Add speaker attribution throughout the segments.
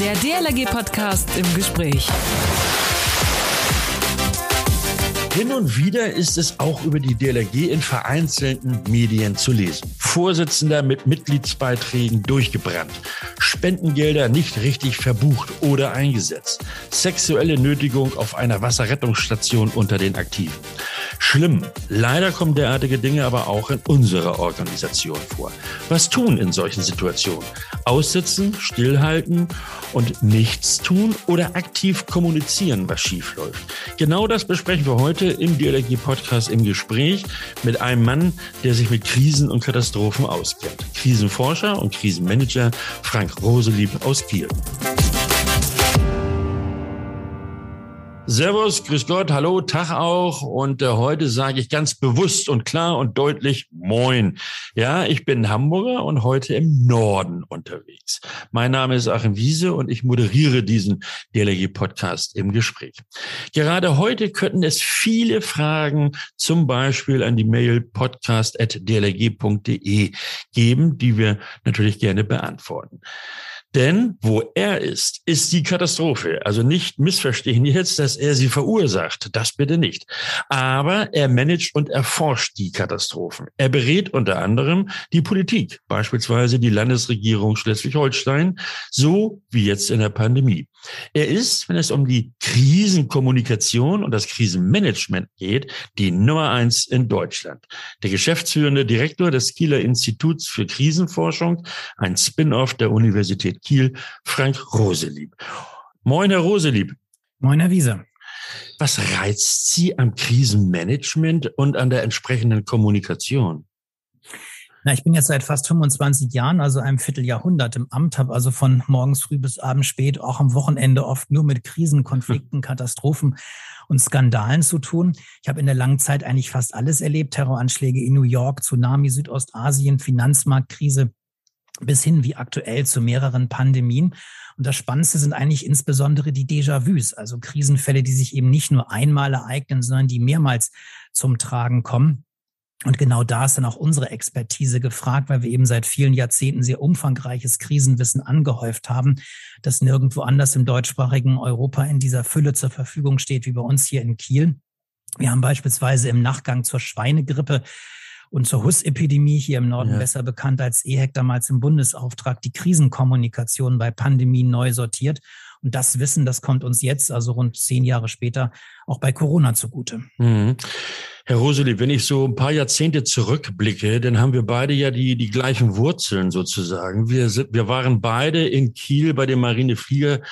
Speaker 1: Der DLRG-Podcast im Gespräch.
Speaker 2: Hin und wieder ist es auch über die DLRG in vereinzelten Medien zu lesen. Vorsitzender mit Mitgliedsbeiträgen durchgebrannt. Spendengelder nicht richtig verbucht oder eingesetzt. Sexuelle Nötigung auf einer Wasserrettungsstation unter den Aktiven. Schlimm. Leider kommen derartige Dinge aber auch in unserer Organisation vor. Was tun in solchen Situationen? Aussitzen, stillhalten und nichts tun oder aktiv kommunizieren, was schief läuft? Genau das besprechen wir heute im DLRG-Podcast im Gespräch mit einem Mann, der sich mit Krisen und Katastrophen auskennt. Krisenforscher und Krisenmanager Frank Roselieb aus Kiel. Servus, grüß Gott, hallo, Tag auch. Und äh, heute sage ich ganz bewusst und klar und deutlich Moin. Ja, ich bin Hamburger und heute im Norden unterwegs. Mein Name ist Achim Wiese und ich moderiere diesen DLRG-Podcast im Gespräch. Gerade heute könnten es viele Fragen zum Beispiel an die Mail podcast.dlrg.de geben, die wir natürlich gerne beantworten. Denn wo er ist, ist die Katastrophe. Also nicht missverstehen jetzt, dass er sie verursacht. Das bitte nicht. Aber er managt und erforscht die Katastrophen. Er berät unter anderem die Politik, beispielsweise die Landesregierung Schleswig-Holstein, so wie jetzt in der Pandemie. Er ist, wenn es um die Krisenkommunikation und das Krisenmanagement geht, die Nummer eins in Deutschland. Der geschäftsführende Direktor des Kieler Instituts für Krisenforschung, ein Spin-off der Universität Kiel, Frank Roselieb. Moin, Herr Roselieb.
Speaker 3: Moin, Herr Wieser.
Speaker 2: Was reizt Sie am Krisenmanagement und an der entsprechenden Kommunikation?
Speaker 3: Na, ich bin jetzt seit fast 25 Jahren, also einem Vierteljahrhundert im Amt, habe also von morgens früh bis abends spät, auch am Wochenende oft nur mit Krisen, Konflikten, Katastrophen und Skandalen zu tun. Ich habe in der langen Zeit eigentlich fast alles erlebt. Terroranschläge in New York, Tsunami, Südostasien, Finanzmarktkrise, bis hin wie aktuell zu mehreren Pandemien. Und das Spannendste sind eigentlich insbesondere die Déjà-vus, also Krisenfälle, die sich eben nicht nur einmal ereignen, sondern die mehrmals zum Tragen kommen. Und genau da ist dann auch unsere Expertise gefragt, weil wir eben seit vielen Jahrzehnten sehr umfangreiches Krisenwissen angehäuft haben, das nirgendwo anders im deutschsprachigen Europa in dieser Fülle zur Verfügung steht wie bei uns hier in Kiel. Wir haben beispielsweise im Nachgang zur Schweinegrippe und zur Hussepidemie hier im Norden ja. besser bekannt als EHEC damals im Bundesauftrag die Krisenkommunikation bei Pandemien neu sortiert. Und das Wissen, das kommt uns jetzt, also rund zehn Jahre später, auch bei Corona zugute. Mhm.
Speaker 2: Herr Roseli, wenn ich so ein paar Jahrzehnte zurückblicke, dann haben wir beide ja die, die gleichen Wurzeln sozusagen. Wir, sind, wir waren beide in Kiel bei den Marineflieger,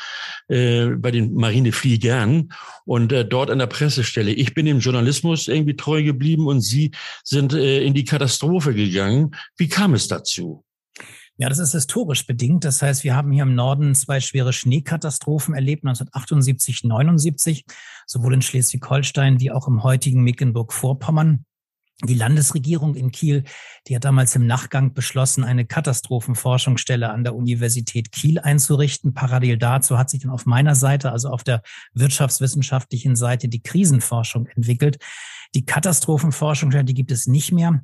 Speaker 2: äh, bei den Marinefliegern und äh, dort an der Pressestelle. Ich bin dem Journalismus irgendwie treu geblieben und Sie sind äh, in die Katastrophe gegangen. Wie kam es dazu?
Speaker 3: Ja, das ist historisch bedingt. Das heißt, wir haben hier im Norden zwei schwere Schneekatastrophen erlebt, 1978, 79, sowohl in Schleswig-Holstein wie auch im heutigen Mecklenburg-Vorpommern. Die Landesregierung in Kiel, die hat damals im Nachgang beschlossen, eine Katastrophenforschungsstelle an der Universität Kiel einzurichten. Parallel dazu hat sich dann auf meiner Seite, also auf der wirtschaftswissenschaftlichen Seite, die Krisenforschung entwickelt. Die Katastrophenforschung, die gibt es nicht mehr.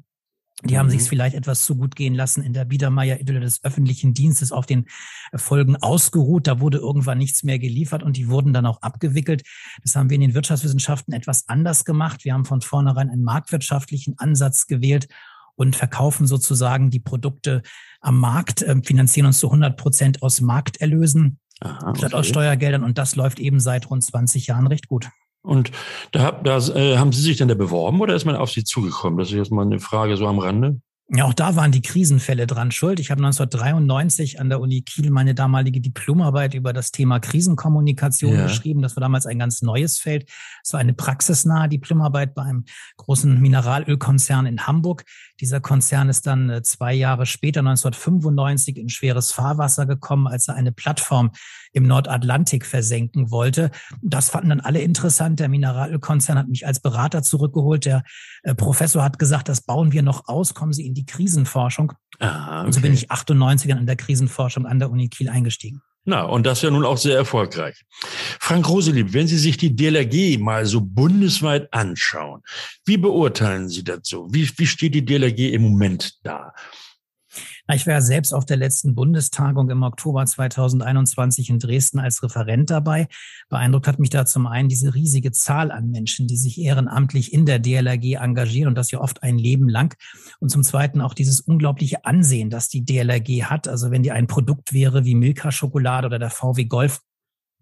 Speaker 3: Die haben mhm. sich vielleicht etwas zu gut gehen lassen in der Biedermeier-Idylle des öffentlichen Dienstes auf den Folgen ausgeruht. Da wurde irgendwann nichts mehr geliefert und die wurden dann auch abgewickelt. Das haben wir in den Wirtschaftswissenschaften etwas anders gemacht. Wir haben von vornherein einen marktwirtschaftlichen Ansatz gewählt und verkaufen sozusagen die Produkte am Markt, äh, finanzieren uns zu 100 Prozent aus Markterlösen Aha, okay. statt aus Steuergeldern. Und das läuft eben seit rund 20 Jahren recht gut.
Speaker 2: Und da, da äh, haben Sie sich denn da beworben oder ist man auf Sie zugekommen? Das ist jetzt mal eine Frage so am Rande.
Speaker 3: Ja, auch da waren die Krisenfälle dran schuld. Ich habe 1993 an der Uni Kiel meine damalige Diplomarbeit über das Thema Krisenkommunikation ja. geschrieben. Das war damals ein ganz neues Feld. Es war eine praxisnahe Diplomarbeit bei einem großen Mineralölkonzern in Hamburg. Dieser Konzern ist dann äh, zwei Jahre später, 1995, in schweres Fahrwasser gekommen, als er eine Plattform im Nordatlantik versenken wollte. Das fanden dann alle interessant. Der Mineralölkonzern hat mich als Berater zurückgeholt. Der äh, Professor hat gesagt, das bauen wir noch aus, kommen Sie in die Krisenforschung. Ah, okay. Und so bin ich 98 an der Krisenforschung an der Uni Kiel eingestiegen.
Speaker 2: Na, und das ja nun auch sehr erfolgreich. Frank Roselieb, wenn Sie sich die DLRG mal so bundesweit anschauen, wie beurteilen Sie dazu? Wie, wie steht die DLRG im Moment da?
Speaker 3: Ich war selbst auf der letzten Bundestagung im Oktober 2021 in Dresden als Referent dabei. Beeindruckt hat mich da zum einen diese riesige Zahl an Menschen, die sich ehrenamtlich in der DLRG engagieren und das ja oft ein Leben lang. Und zum zweiten auch dieses unglaubliche Ansehen, das die DLRG hat. Also wenn die ein Produkt wäre wie Milka Schokolade oder der VW Golf,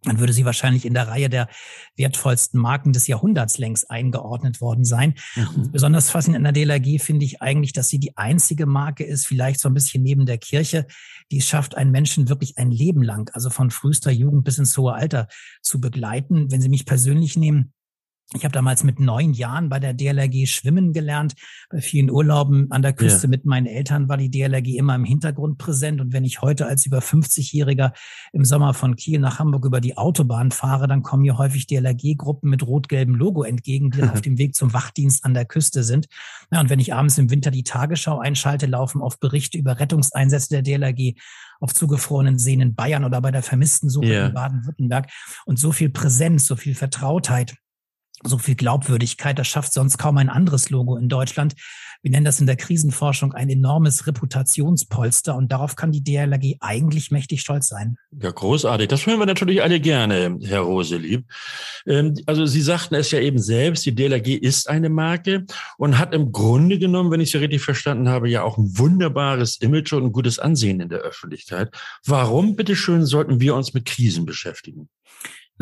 Speaker 3: dann würde sie wahrscheinlich in der Reihe der wertvollsten Marken des Jahrhunderts längst eingeordnet worden sein. Mhm. Besonders faszinierend an der DLRG finde ich eigentlich, dass sie die einzige Marke ist, vielleicht so ein bisschen neben der Kirche, die es schafft, einen Menschen wirklich ein Leben lang, also von frühester Jugend bis ins hohe Alter zu begleiten. Wenn Sie mich persönlich nehmen, ich habe damals mit neun Jahren bei der DLRG schwimmen gelernt. Bei vielen Urlauben an der Küste ja. mit meinen Eltern war die DLRG immer im Hintergrund präsent. Und wenn ich heute als über 50-Jähriger im Sommer von Kiel nach Hamburg über die Autobahn fahre, dann kommen mir häufig DLRG-Gruppen mit rot-gelbem Logo entgegen, die auf dem Weg zum Wachdienst an der Küste sind. Ja, und wenn ich abends im Winter die Tagesschau einschalte, laufen oft Berichte über Rettungseinsätze der DLRG auf zugefrorenen Seen in Bayern oder bei der vermissten Suche yeah. in Baden-Württemberg. Und so viel Präsenz, so viel Vertrautheit so viel Glaubwürdigkeit. Das schafft sonst kaum ein anderes Logo in Deutschland. Wir nennen das in der Krisenforschung ein enormes Reputationspolster und darauf kann die DLRG eigentlich mächtig stolz sein.
Speaker 2: Ja, großartig. Das hören wir natürlich alle gerne, Herr Roselieb. Ähm, also Sie sagten es ja eben selbst, die DLRG ist eine Marke und hat im Grunde genommen, wenn ich Sie richtig verstanden habe, ja auch ein wunderbares Image und ein gutes Ansehen in der Öffentlichkeit. Warum, bitteschön, sollten wir uns mit Krisen beschäftigen?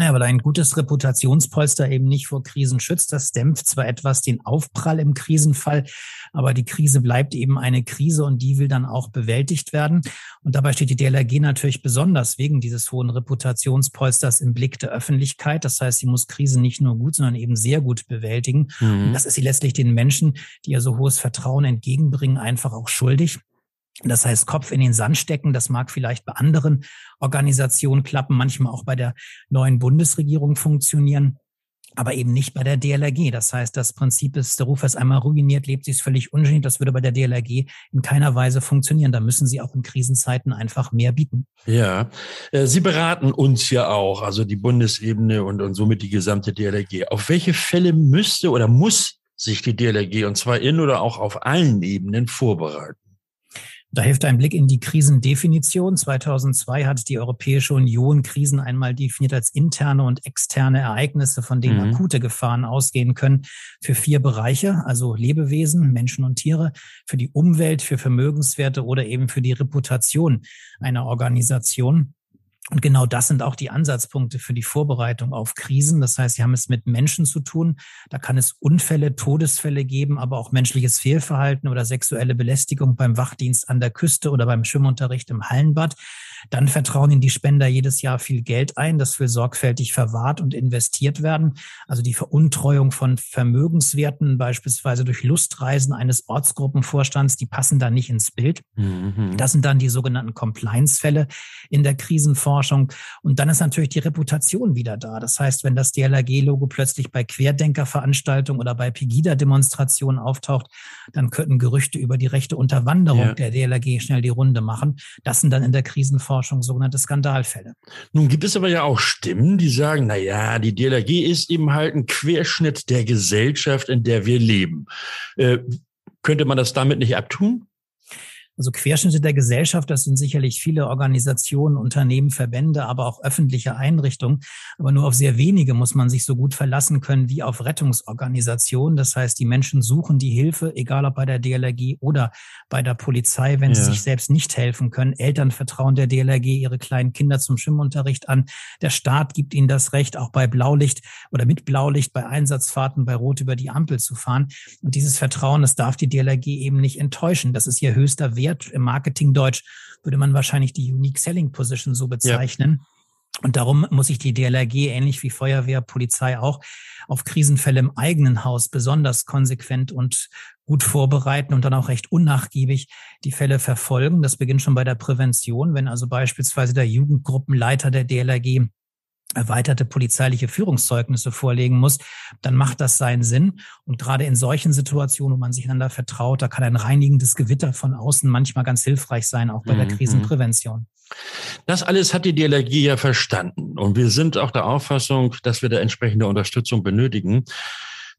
Speaker 3: Naja, weil ein gutes Reputationspolster eben nicht vor Krisen schützt. Das dämpft zwar etwas den Aufprall im Krisenfall, aber die Krise bleibt eben eine Krise und die will dann auch bewältigt werden. Und dabei steht die DLRG natürlich besonders wegen dieses hohen Reputationspolsters im Blick der Öffentlichkeit. Das heißt, sie muss Krisen nicht nur gut, sondern eben sehr gut bewältigen. Mhm. Und das ist sie letztlich den Menschen, die ihr so hohes Vertrauen entgegenbringen, einfach auch schuldig. Das heißt, Kopf in den Sand stecken, das mag vielleicht bei anderen Organisationen klappen, manchmal auch bei der neuen Bundesregierung funktionieren, aber eben nicht bei der DLRG. Das heißt, das Prinzip ist, der Ruf ist einmal ruiniert, lebt sich völlig ungeniert. Das würde bei der DLRG in keiner Weise funktionieren. Da müssen Sie auch in Krisenzeiten einfach mehr bieten.
Speaker 2: Ja, äh, Sie beraten uns ja auch, also die Bundesebene und, und somit die gesamte DLRG. Auf welche Fälle müsste oder muss sich die DLRG, und zwar in oder auch auf allen Ebenen, vorbereiten?
Speaker 3: Da hilft ein Blick in die Krisendefinition. 2002 hat die Europäische Union Krisen einmal definiert als interne und externe Ereignisse, von denen mhm. akute Gefahren ausgehen können, für vier Bereiche, also Lebewesen, Menschen und Tiere, für die Umwelt, für Vermögenswerte oder eben für die Reputation einer Organisation. Und genau das sind auch die Ansatzpunkte für die Vorbereitung auf Krisen. Das heißt, sie haben es mit Menschen zu tun. Da kann es Unfälle, Todesfälle geben, aber auch menschliches Fehlverhalten oder sexuelle Belästigung beim Wachdienst an der Küste oder beim Schwimmunterricht im Hallenbad. Dann vertrauen in die Spender jedes Jahr viel Geld ein. Das will sorgfältig verwahrt und investiert werden. Also die Veruntreuung von Vermögenswerten, beispielsweise durch Lustreisen eines Ortsgruppenvorstands, die passen da nicht ins Bild. Mhm. Das sind dann die sogenannten Compliance-Fälle in der Krisenforschung. Und dann ist natürlich die Reputation wieder da. Das heißt, wenn das DLRG-Logo plötzlich bei Querdenkerveranstaltungen oder bei Pegida-Demonstrationen auftaucht, dann könnten Gerüchte über die rechte Unterwanderung ja. der DLRG schnell die Runde machen. Das sind dann in der Krisenforschung Forschung sogenannte Skandalfälle.
Speaker 2: Nun gibt es aber ja auch Stimmen, die sagen, na ja, die DLRG ist eben halt ein Querschnitt der Gesellschaft, in der wir leben. Äh, könnte man das damit nicht abtun?
Speaker 3: Also Querschnitte der Gesellschaft, das sind sicherlich viele Organisationen, Unternehmen, Verbände, aber auch öffentliche Einrichtungen. Aber nur auf sehr wenige muss man sich so gut verlassen können wie auf Rettungsorganisationen. Das heißt, die Menschen suchen die Hilfe, egal ob bei der DLRG oder bei der Polizei, wenn ja. sie sich selbst nicht helfen können. Eltern vertrauen der DLRG ihre kleinen Kinder zum Schwimmunterricht an. Der Staat gibt ihnen das Recht, auch bei Blaulicht oder mit Blaulicht bei Einsatzfahrten bei Rot über die Ampel zu fahren. Und dieses Vertrauen, das darf die DLRG eben nicht enttäuschen. Das ist ihr höchster Wert Wert. Im Marketingdeutsch würde man wahrscheinlich die Unique Selling Position so bezeichnen. Ja. Und darum muss sich die DLRG ähnlich wie Feuerwehr, Polizei auch auf Krisenfälle im eigenen Haus besonders konsequent und gut vorbereiten und dann auch recht unnachgiebig die Fälle verfolgen. Das beginnt schon bei der Prävention, wenn also beispielsweise der Jugendgruppenleiter der DLRG erweiterte polizeiliche Führungszeugnisse vorlegen muss, dann macht das seinen Sinn. Und gerade in solchen Situationen, wo man sich einander vertraut, da kann ein reinigendes Gewitter von außen manchmal ganz hilfreich sein, auch bei der mhm, Krisenprävention.
Speaker 2: Das alles hat die DLRG ja verstanden. Und wir sind auch der Auffassung, dass wir da entsprechende Unterstützung benötigen.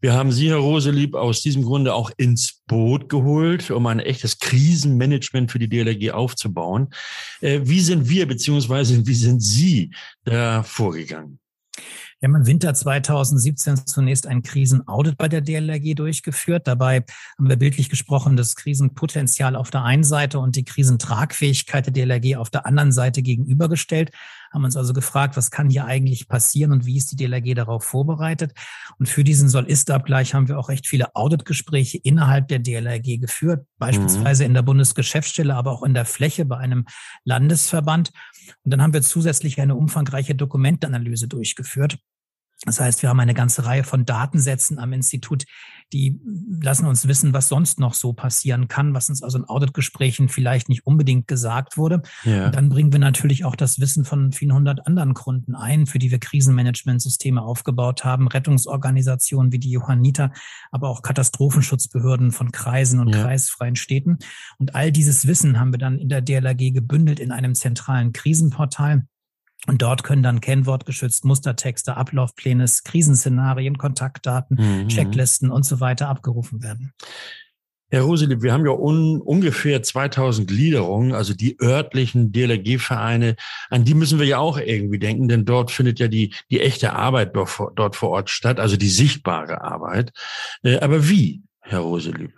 Speaker 2: Wir haben Sie, Herr Roselieb, aus diesem Grunde auch ins Boot geholt, um ein echtes Krisenmanagement für die DLRG aufzubauen. Äh, wie sind wir beziehungsweise wie sind Sie da vorgegangen?
Speaker 3: Wir haben im Winter 2017 zunächst ein Krisenaudit bei der DLRG durchgeführt. Dabei haben wir bildlich gesprochen das Krisenpotenzial auf der einen Seite und die Krisentragfähigkeit der DLRG auf der anderen Seite gegenübergestellt. Haben uns also gefragt, was kann hier eigentlich passieren und wie ist die DLRG darauf vorbereitet? Und für diesen Soll-Ist-Abgleich haben wir auch recht viele Auditgespräche innerhalb der DLRG geführt, beispielsweise mhm. in der Bundesgeschäftsstelle, aber auch in der Fläche bei einem Landesverband. Und dann haben wir zusätzlich eine umfangreiche Dokumentanalyse durchgeführt. Das heißt, wir haben eine ganze Reihe von Datensätzen am Institut, die lassen uns wissen, was sonst noch so passieren kann, was uns also in Auditgesprächen vielleicht nicht unbedingt gesagt wurde. Ja. Und dann bringen wir natürlich auch das Wissen von vielen hundert anderen Kunden ein, für die wir Krisenmanagementsysteme aufgebaut haben, Rettungsorganisationen wie die Johanniter, aber auch Katastrophenschutzbehörden von Kreisen und ja. kreisfreien Städten. Und all dieses Wissen haben wir dann in der DLRG gebündelt in einem zentralen Krisenportal und dort können dann kennwortgeschützt Mustertexte, Ablaufpläne, Krisenszenarien, Kontaktdaten, mhm. Checklisten und so weiter abgerufen werden.
Speaker 2: Herr Roselieb, wir haben ja un, ungefähr 2000 Gliederungen, also die örtlichen DLRG-Vereine, an die müssen wir ja auch irgendwie denken, denn dort findet ja die, die echte Arbeit dort vor, dort vor Ort statt, also die sichtbare Arbeit. Äh, aber wie, Herr Roselieb?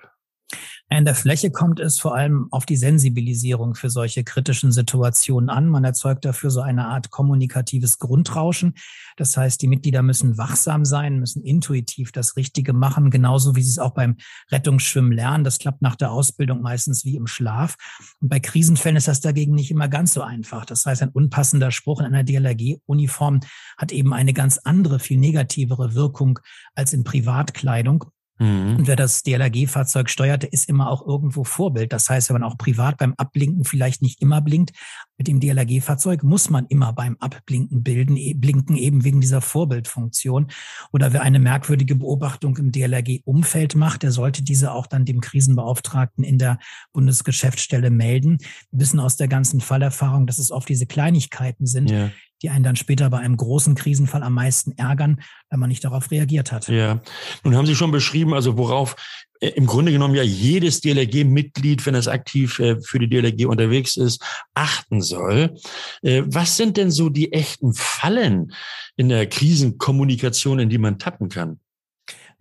Speaker 3: In der Fläche kommt es vor allem auf die Sensibilisierung für solche kritischen Situationen an. Man erzeugt dafür so eine Art kommunikatives Grundrauschen. Das heißt, die Mitglieder müssen wachsam sein, müssen intuitiv das Richtige machen, genauso wie sie es auch beim Rettungsschwimmen lernen. Das klappt nach der Ausbildung meistens wie im Schlaf. Und bei Krisenfällen ist das dagegen nicht immer ganz so einfach. Das heißt, ein unpassender Spruch in einer DLRG-Uniform hat eben eine ganz andere, viel negativere Wirkung als in Privatkleidung. Mhm. Und wer das DLRG-Fahrzeug steuert, der ist immer auch irgendwo Vorbild. Das heißt, wenn man auch privat beim Abblinken vielleicht nicht immer blinkt, mit dem DLRG-Fahrzeug muss man immer beim Abblinken bilden, e, blinken eben wegen dieser Vorbildfunktion. Oder wer eine merkwürdige Beobachtung im DLRG-Umfeld macht, der sollte diese auch dann dem Krisenbeauftragten in der Bundesgeschäftsstelle melden. Wir wissen aus der ganzen Fallerfahrung, dass es oft diese Kleinigkeiten sind, ja die einen dann später bei einem großen Krisenfall am meisten ärgern, wenn man nicht darauf reagiert hat.
Speaker 2: Ja, nun haben Sie schon beschrieben, also worauf äh, im Grunde genommen ja jedes DLRG-Mitglied, wenn es aktiv äh, für die DLRG unterwegs ist, achten soll. Äh, was sind denn so die echten Fallen in der Krisenkommunikation, in die man tappen kann?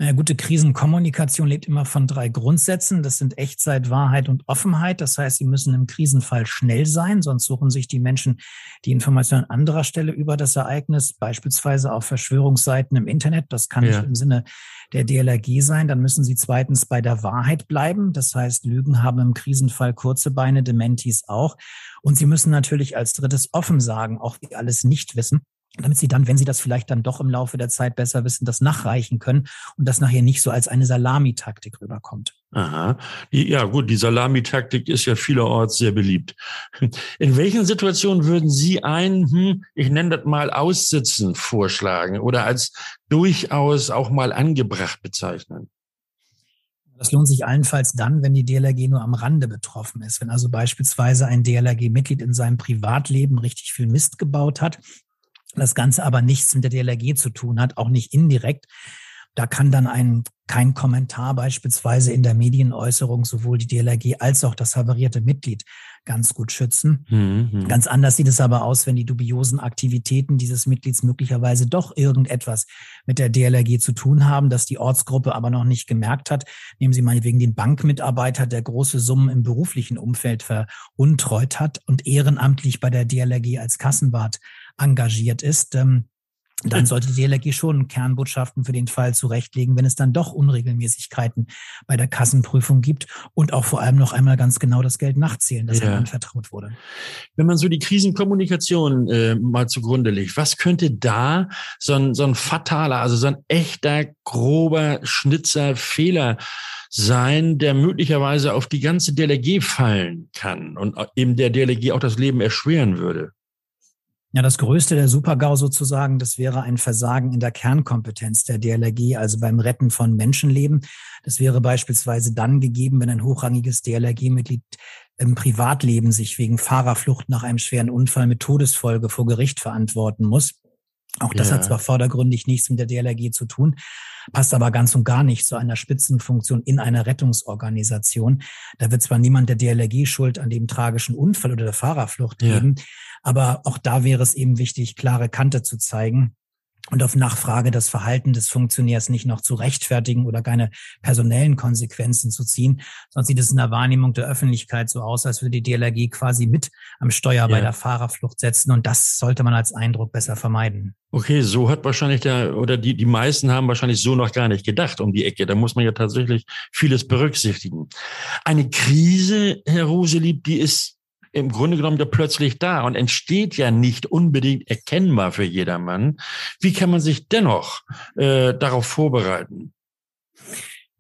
Speaker 3: Eine gute Krisenkommunikation lebt immer von drei Grundsätzen. Das sind Echtzeit, Wahrheit und Offenheit. Das heißt, sie müssen im Krisenfall schnell sein, sonst suchen sich die Menschen die Informationen an anderer Stelle über das Ereignis, beispielsweise auf Verschwörungsseiten im Internet. Das kann ja. nicht im Sinne der DLRG sein. Dann müssen sie zweitens bei der Wahrheit bleiben. Das heißt, Lügen haben im Krisenfall kurze Beine, Dementis auch. Und sie müssen natürlich als drittes offen sagen, auch wie alles nicht wissen damit sie dann, wenn sie das vielleicht dann doch im Laufe der Zeit besser wissen, das nachreichen können und das nachher nicht so als eine Salamitaktik rüberkommt.
Speaker 2: Aha. Ja, gut, die Salamitaktik ist ja vielerorts sehr beliebt. In welchen Situationen würden Sie ein, hm, ich nenne das mal Aussitzen vorschlagen oder als durchaus auch mal angebracht bezeichnen?
Speaker 3: Das lohnt sich allenfalls dann, wenn die DLRG nur am Rande betroffen ist. Wenn also beispielsweise ein DLRG-Mitglied in seinem Privatleben richtig viel Mist gebaut hat das Ganze aber nichts mit der DLRG zu tun hat, auch nicht indirekt. Da kann dann ein kein Kommentar beispielsweise in der Medienäußerung sowohl die DLRG als auch das havarierte Mitglied ganz gut schützen. Mhm. Ganz anders sieht es aber aus, wenn die dubiosen Aktivitäten dieses Mitglieds möglicherweise doch irgendetwas mit der DLRG zu tun haben, das die Ortsgruppe aber noch nicht gemerkt hat. Nehmen Sie mal wegen den Bankmitarbeiter, der große Summen im beruflichen Umfeld veruntreut hat und ehrenamtlich bei der DLRG als Kassenwart engagiert ist. Ähm, dann sollte die DLRG schon Kernbotschaften für den Fall zurechtlegen, wenn es dann doch Unregelmäßigkeiten bei der Kassenprüfung gibt und auch vor allem noch einmal ganz genau das Geld nachzählen, das ja. anvertraut wurde.
Speaker 2: Wenn man so die Krisenkommunikation äh, mal zugrunde legt, was könnte da so ein, so ein fataler, also so ein echter, grober Schnitzer Fehler sein, der möglicherweise auf die ganze DLRG fallen kann und eben der DLRG auch das Leben erschweren würde?
Speaker 3: Ja, das größte der Supergau sozusagen, das wäre ein Versagen in der Kernkompetenz der DLRG, also beim Retten von Menschenleben. Das wäre beispielsweise dann gegeben, wenn ein hochrangiges DLRG-Mitglied im Privatleben sich wegen Fahrerflucht nach einem schweren Unfall mit Todesfolge vor Gericht verantworten muss. Auch das ja. hat zwar vordergründig nichts mit der DLRG zu tun, passt aber ganz und gar nicht zu einer Spitzenfunktion in einer Rettungsorganisation. Da wird zwar niemand der DLRG schuld an dem tragischen Unfall oder der Fahrerflucht geben, ja. aber auch da wäre es eben wichtig, klare Kante zu zeigen und auf Nachfrage das Verhalten des Funktionärs nicht noch zu rechtfertigen oder keine personellen Konsequenzen zu ziehen, sonst sieht es in der Wahrnehmung der Öffentlichkeit so aus, als würde die DLRG quasi mit am Steuer ja. bei der Fahrerflucht setzen und das sollte man als Eindruck besser vermeiden.
Speaker 2: Okay, so hat wahrscheinlich der oder die die meisten haben wahrscheinlich so noch gar nicht gedacht um die Ecke. Da muss man ja tatsächlich vieles berücksichtigen. Eine Krise, Herr Roselieb, die ist im Grunde genommen da plötzlich da und entsteht ja nicht unbedingt erkennbar für jedermann. Wie kann man sich dennoch äh, darauf vorbereiten?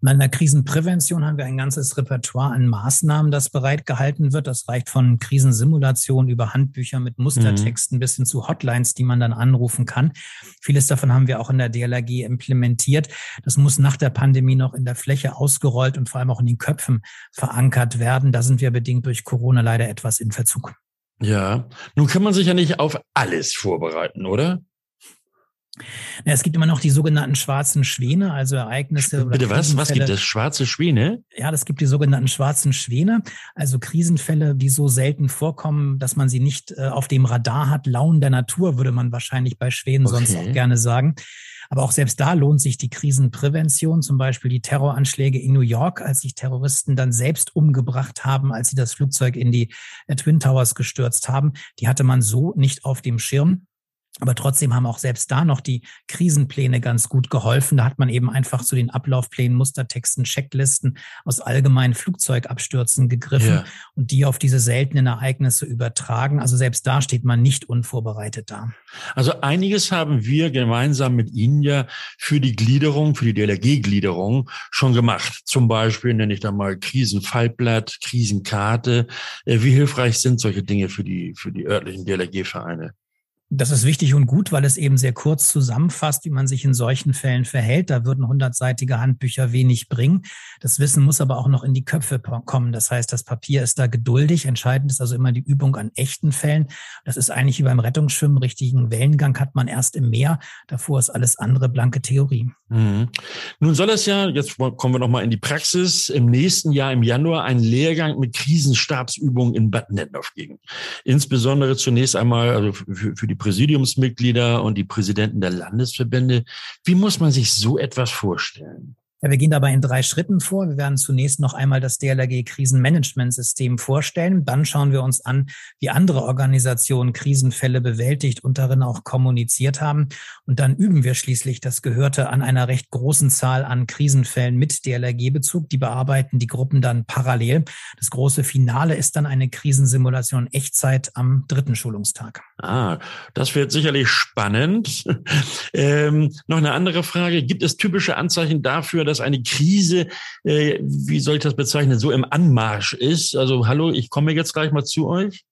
Speaker 3: In der Krisenprävention haben wir ein ganzes Repertoire an Maßnahmen, das bereitgehalten wird. Das reicht von Krisensimulationen über Handbücher mit Mustertexten mhm. bis hin zu Hotlines, die man dann anrufen kann. Vieles davon haben wir auch in der DLRG implementiert. Das muss nach der Pandemie noch in der Fläche ausgerollt und vor allem auch in den Köpfen verankert werden. Da sind wir bedingt durch Corona leider etwas in Verzug.
Speaker 2: Ja, nun kann man sich ja nicht auf alles vorbereiten, oder?
Speaker 3: Es gibt immer noch die sogenannten schwarzen Schwäne, also Ereignisse.
Speaker 2: Bitte was? Was gibt es? Schwarze Schwäne?
Speaker 3: Ja, das gibt die sogenannten schwarzen Schwäne, also Krisenfälle, die so selten vorkommen, dass man sie nicht äh, auf dem Radar hat. Launen der Natur würde man wahrscheinlich bei Schwänen okay. sonst auch gerne sagen. Aber auch selbst da lohnt sich die Krisenprävention, zum Beispiel die Terroranschläge in New York, als sich Terroristen dann selbst umgebracht haben, als sie das Flugzeug in die äh, Twin Towers gestürzt haben. Die hatte man so nicht auf dem Schirm. Aber trotzdem haben auch selbst da noch die Krisenpläne ganz gut geholfen. Da hat man eben einfach zu den Ablaufplänen, Mustertexten, Checklisten aus allgemeinen Flugzeugabstürzen gegriffen ja. und die auf diese seltenen Ereignisse übertragen. Also selbst da steht man nicht unvorbereitet da.
Speaker 2: Also einiges haben wir gemeinsam mit Ihnen ja für die Gliederung, für die DLRG-Gliederung schon gemacht. Zum Beispiel nenne ich da mal Krisenfallblatt, Krisenkarte. Äh, wie hilfreich sind solche Dinge für die, für die örtlichen DLRG-Vereine?
Speaker 3: Das ist wichtig und gut, weil es eben sehr kurz zusammenfasst, wie man sich in solchen Fällen verhält. Da würden hundertseitige Handbücher wenig bringen. Das Wissen muss aber auch noch in die Köpfe kommen. Das heißt, das Papier ist da geduldig. Entscheidend ist also immer die Übung an echten Fällen. Das ist eigentlich wie beim Rettungsschwimmen. Richtigen Wellengang hat man erst im Meer. Davor ist alles andere blanke Theorie.
Speaker 2: Mhm. Nun soll es ja, jetzt kommen wir nochmal in die Praxis, im nächsten Jahr im Januar einen Lehrgang mit Krisenstabsübungen in Bad Nennendorf geben. Insbesondere zunächst einmal also für, für die Präsidiumsmitglieder und die Präsidenten der Landesverbände. Wie muss man sich so etwas vorstellen?
Speaker 3: Ja, wir gehen dabei in drei Schritten vor. Wir werden zunächst noch einmal das DLRG Krisenmanagementsystem vorstellen. Dann schauen wir uns an, wie andere Organisationen Krisenfälle bewältigt und darin auch kommuniziert haben. Und dann üben wir schließlich das Gehörte an einer recht großen Zahl an Krisenfällen mit DLRG-Bezug. Die bearbeiten die Gruppen dann parallel. Das große Finale ist dann eine Krisensimulation Echtzeit am dritten Schulungstag.
Speaker 2: Ah, das wird sicherlich spannend. ähm, noch eine andere Frage. Gibt es typische Anzeichen dafür, dass eine Krise, äh, wie soll ich das bezeichnen, so im Anmarsch ist? Also, hallo, ich komme jetzt gleich mal zu euch.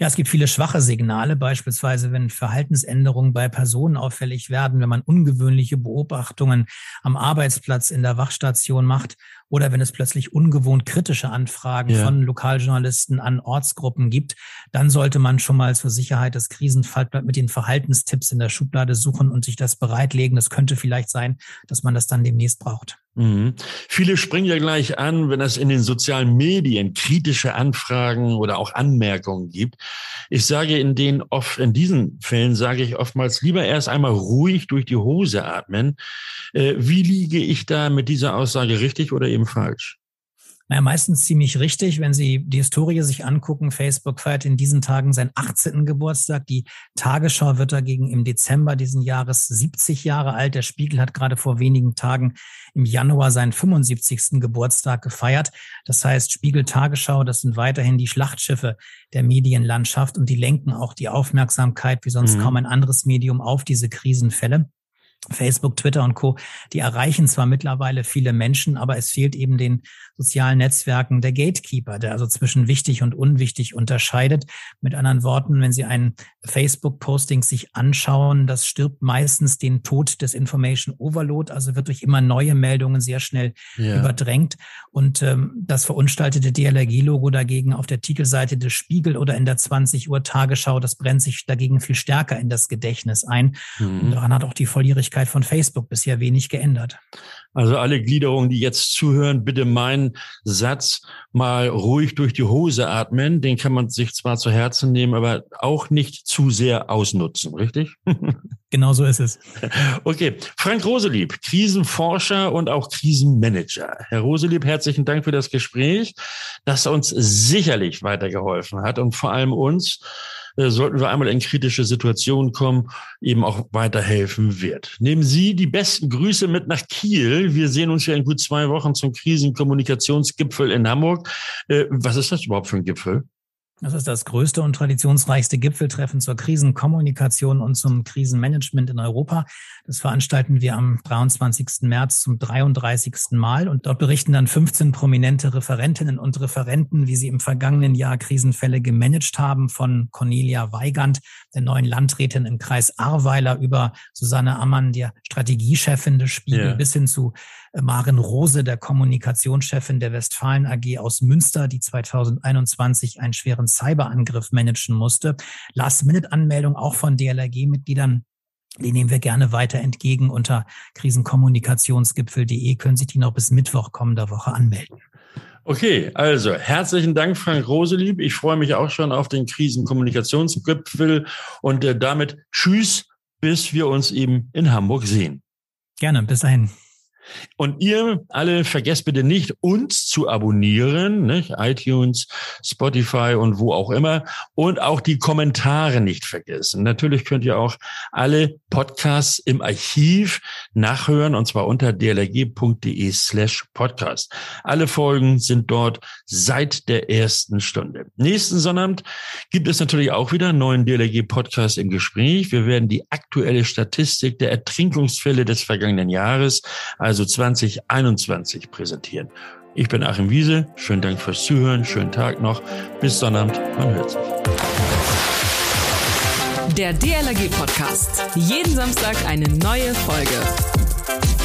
Speaker 3: Ja, es gibt viele schwache Signale, beispielsweise wenn Verhaltensänderungen bei Personen auffällig werden, wenn man ungewöhnliche Beobachtungen am Arbeitsplatz in der Wachstation macht oder wenn es plötzlich ungewohnt kritische Anfragen ja. von Lokaljournalisten an Ortsgruppen gibt, dann sollte man schon mal zur Sicherheit das Krisenfallblatt mit den Verhaltenstipps in der Schublade suchen und sich das bereitlegen. Das könnte vielleicht sein, dass man das dann demnächst braucht.
Speaker 2: Mhm. Viele springen ja gleich an, wenn es in den sozialen Medien kritische Anfragen oder auch Anmerkungen gibt. Ich sage in den oft, in diesen Fällen sage ich oftmals lieber erst einmal ruhig durch die Hose atmen. Äh, wie liege ich da mit dieser Aussage richtig oder eben falsch?
Speaker 3: Naja, meistens ziemlich richtig, wenn Sie die Historie sich angucken. Facebook feiert in diesen Tagen seinen 18. Geburtstag. Die Tagesschau wird dagegen im Dezember diesen Jahres 70 Jahre alt. Der Spiegel hat gerade vor wenigen Tagen im Januar seinen 75. Geburtstag gefeiert. Das heißt, Spiegel Tagesschau, das sind weiterhin die Schlachtschiffe der Medienlandschaft und die lenken auch die Aufmerksamkeit wie sonst mhm. kaum ein anderes Medium auf diese Krisenfälle. Facebook, Twitter und Co., die erreichen zwar mittlerweile viele Menschen, aber es fehlt eben den sozialen Netzwerken der Gatekeeper, der also zwischen wichtig und unwichtig unterscheidet. Mit anderen Worten, wenn Sie ein Facebook-Posting sich anschauen, das stirbt meistens den Tod des Information Overload, also wird durch immer neue Meldungen sehr schnell ja. überdrängt. Und ähm, das verunstaltete DLRG-Logo dagegen auf der Titelseite des Spiegel oder in der 20 Uhr Tagesschau, das brennt sich dagegen viel stärker in das Gedächtnis ein. Mhm. Und daran hat auch die Volljährigkeit von Facebook bisher wenig geändert.
Speaker 2: Also alle Gliederungen, die jetzt zuhören, bitte meinen Satz mal ruhig durch die Hose atmen. Den kann man sich zwar zu Herzen nehmen, aber auch nicht zu sehr ausnutzen, richtig?
Speaker 3: Genau so ist es.
Speaker 2: Okay, Frank Roselieb, Krisenforscher und auch Krisenmanager. Herr Roselieb, herzlichen Dank für das Gespräch, das uns sicherlich weitergeholfen hat und vor allem uns sollten wir einmal in kritische Situationen kommen, eben auch weiterhelfen wird. Nehmen Sie die besten Grüße mit nach Kiel. Wir sehen uns ja in gut zwei Wochen zum Krisenkommunikationsgipfel in Hamburg. Äh, was ist das überhaupt für ein Gipfel?
Speaker 3: Das ist das größte und traditionsreichste Gipfeltreffen zur Krisenkommunikation und zum Krisenmanagement in Europa. Das veranstalten wir am 23. März zum 33. Mal und dort berichten dann 15 prominente Referentinnen und Referenten, wie sie im vergangenen Jahr Krisenfälle gemanagt haben, von Cornelia Weigand, der neuen Landrätin im Kreis Ahrweiler, über Susanne Ammann, der Strategiechefin des Spiegel, yeah. bis hin zu Maren Rose, der Kommunikationschefin der Westfalen AG aus Münster, die 2021 einen schweren Cyberangriff managen musste. Last-Minute-Anmeldung auch von DLRG-Mitgliedern die nehmen wir gerne weiter entgegen. Unter krisenkommunikationsgipfel.de können sich die noch bis Mittwoch kommender Woche anmelden.
Speaker 2: Okay, also herzlichen Dank, Frank Roselieb. Ich freue mich auch schon auf den Krisenkommunikationsgipfel und äh, damit Tschüss, bis wir uns eben in Hamburg sehen.
Speaker 3: Gerne, bis dahin.
Speaker 2: Und ihr alle vergesst bitte nicht, uns zu abonnieren, nicht? iTunes, Spotify und wo auch immer. Und auch die Kommentare nicht vergessen. Natürlich könnt ihr auch alle Podcasts im Archiv nachhören und zwar unter dlrg.de slash podcast. Alle Folgen sind dort seit der ersten Stunde. Nächsten Sonnabend gibt es natürlich auch wieder einen neuen DLRG-Podcast im Gespräch. Wir werden die aktuelle Statistik der Ertrinkungsfälle des vergangenen Jahres, also also 2021 präsentieren. Ich bin Achim Wiese. Schönen Dank fürs Zuhören. Schönen Tag noch. Bis Sonnabend. Man hört sich.
Speaker 1: Der DLRG Podcast. Jeden Samstag eine neue Folge.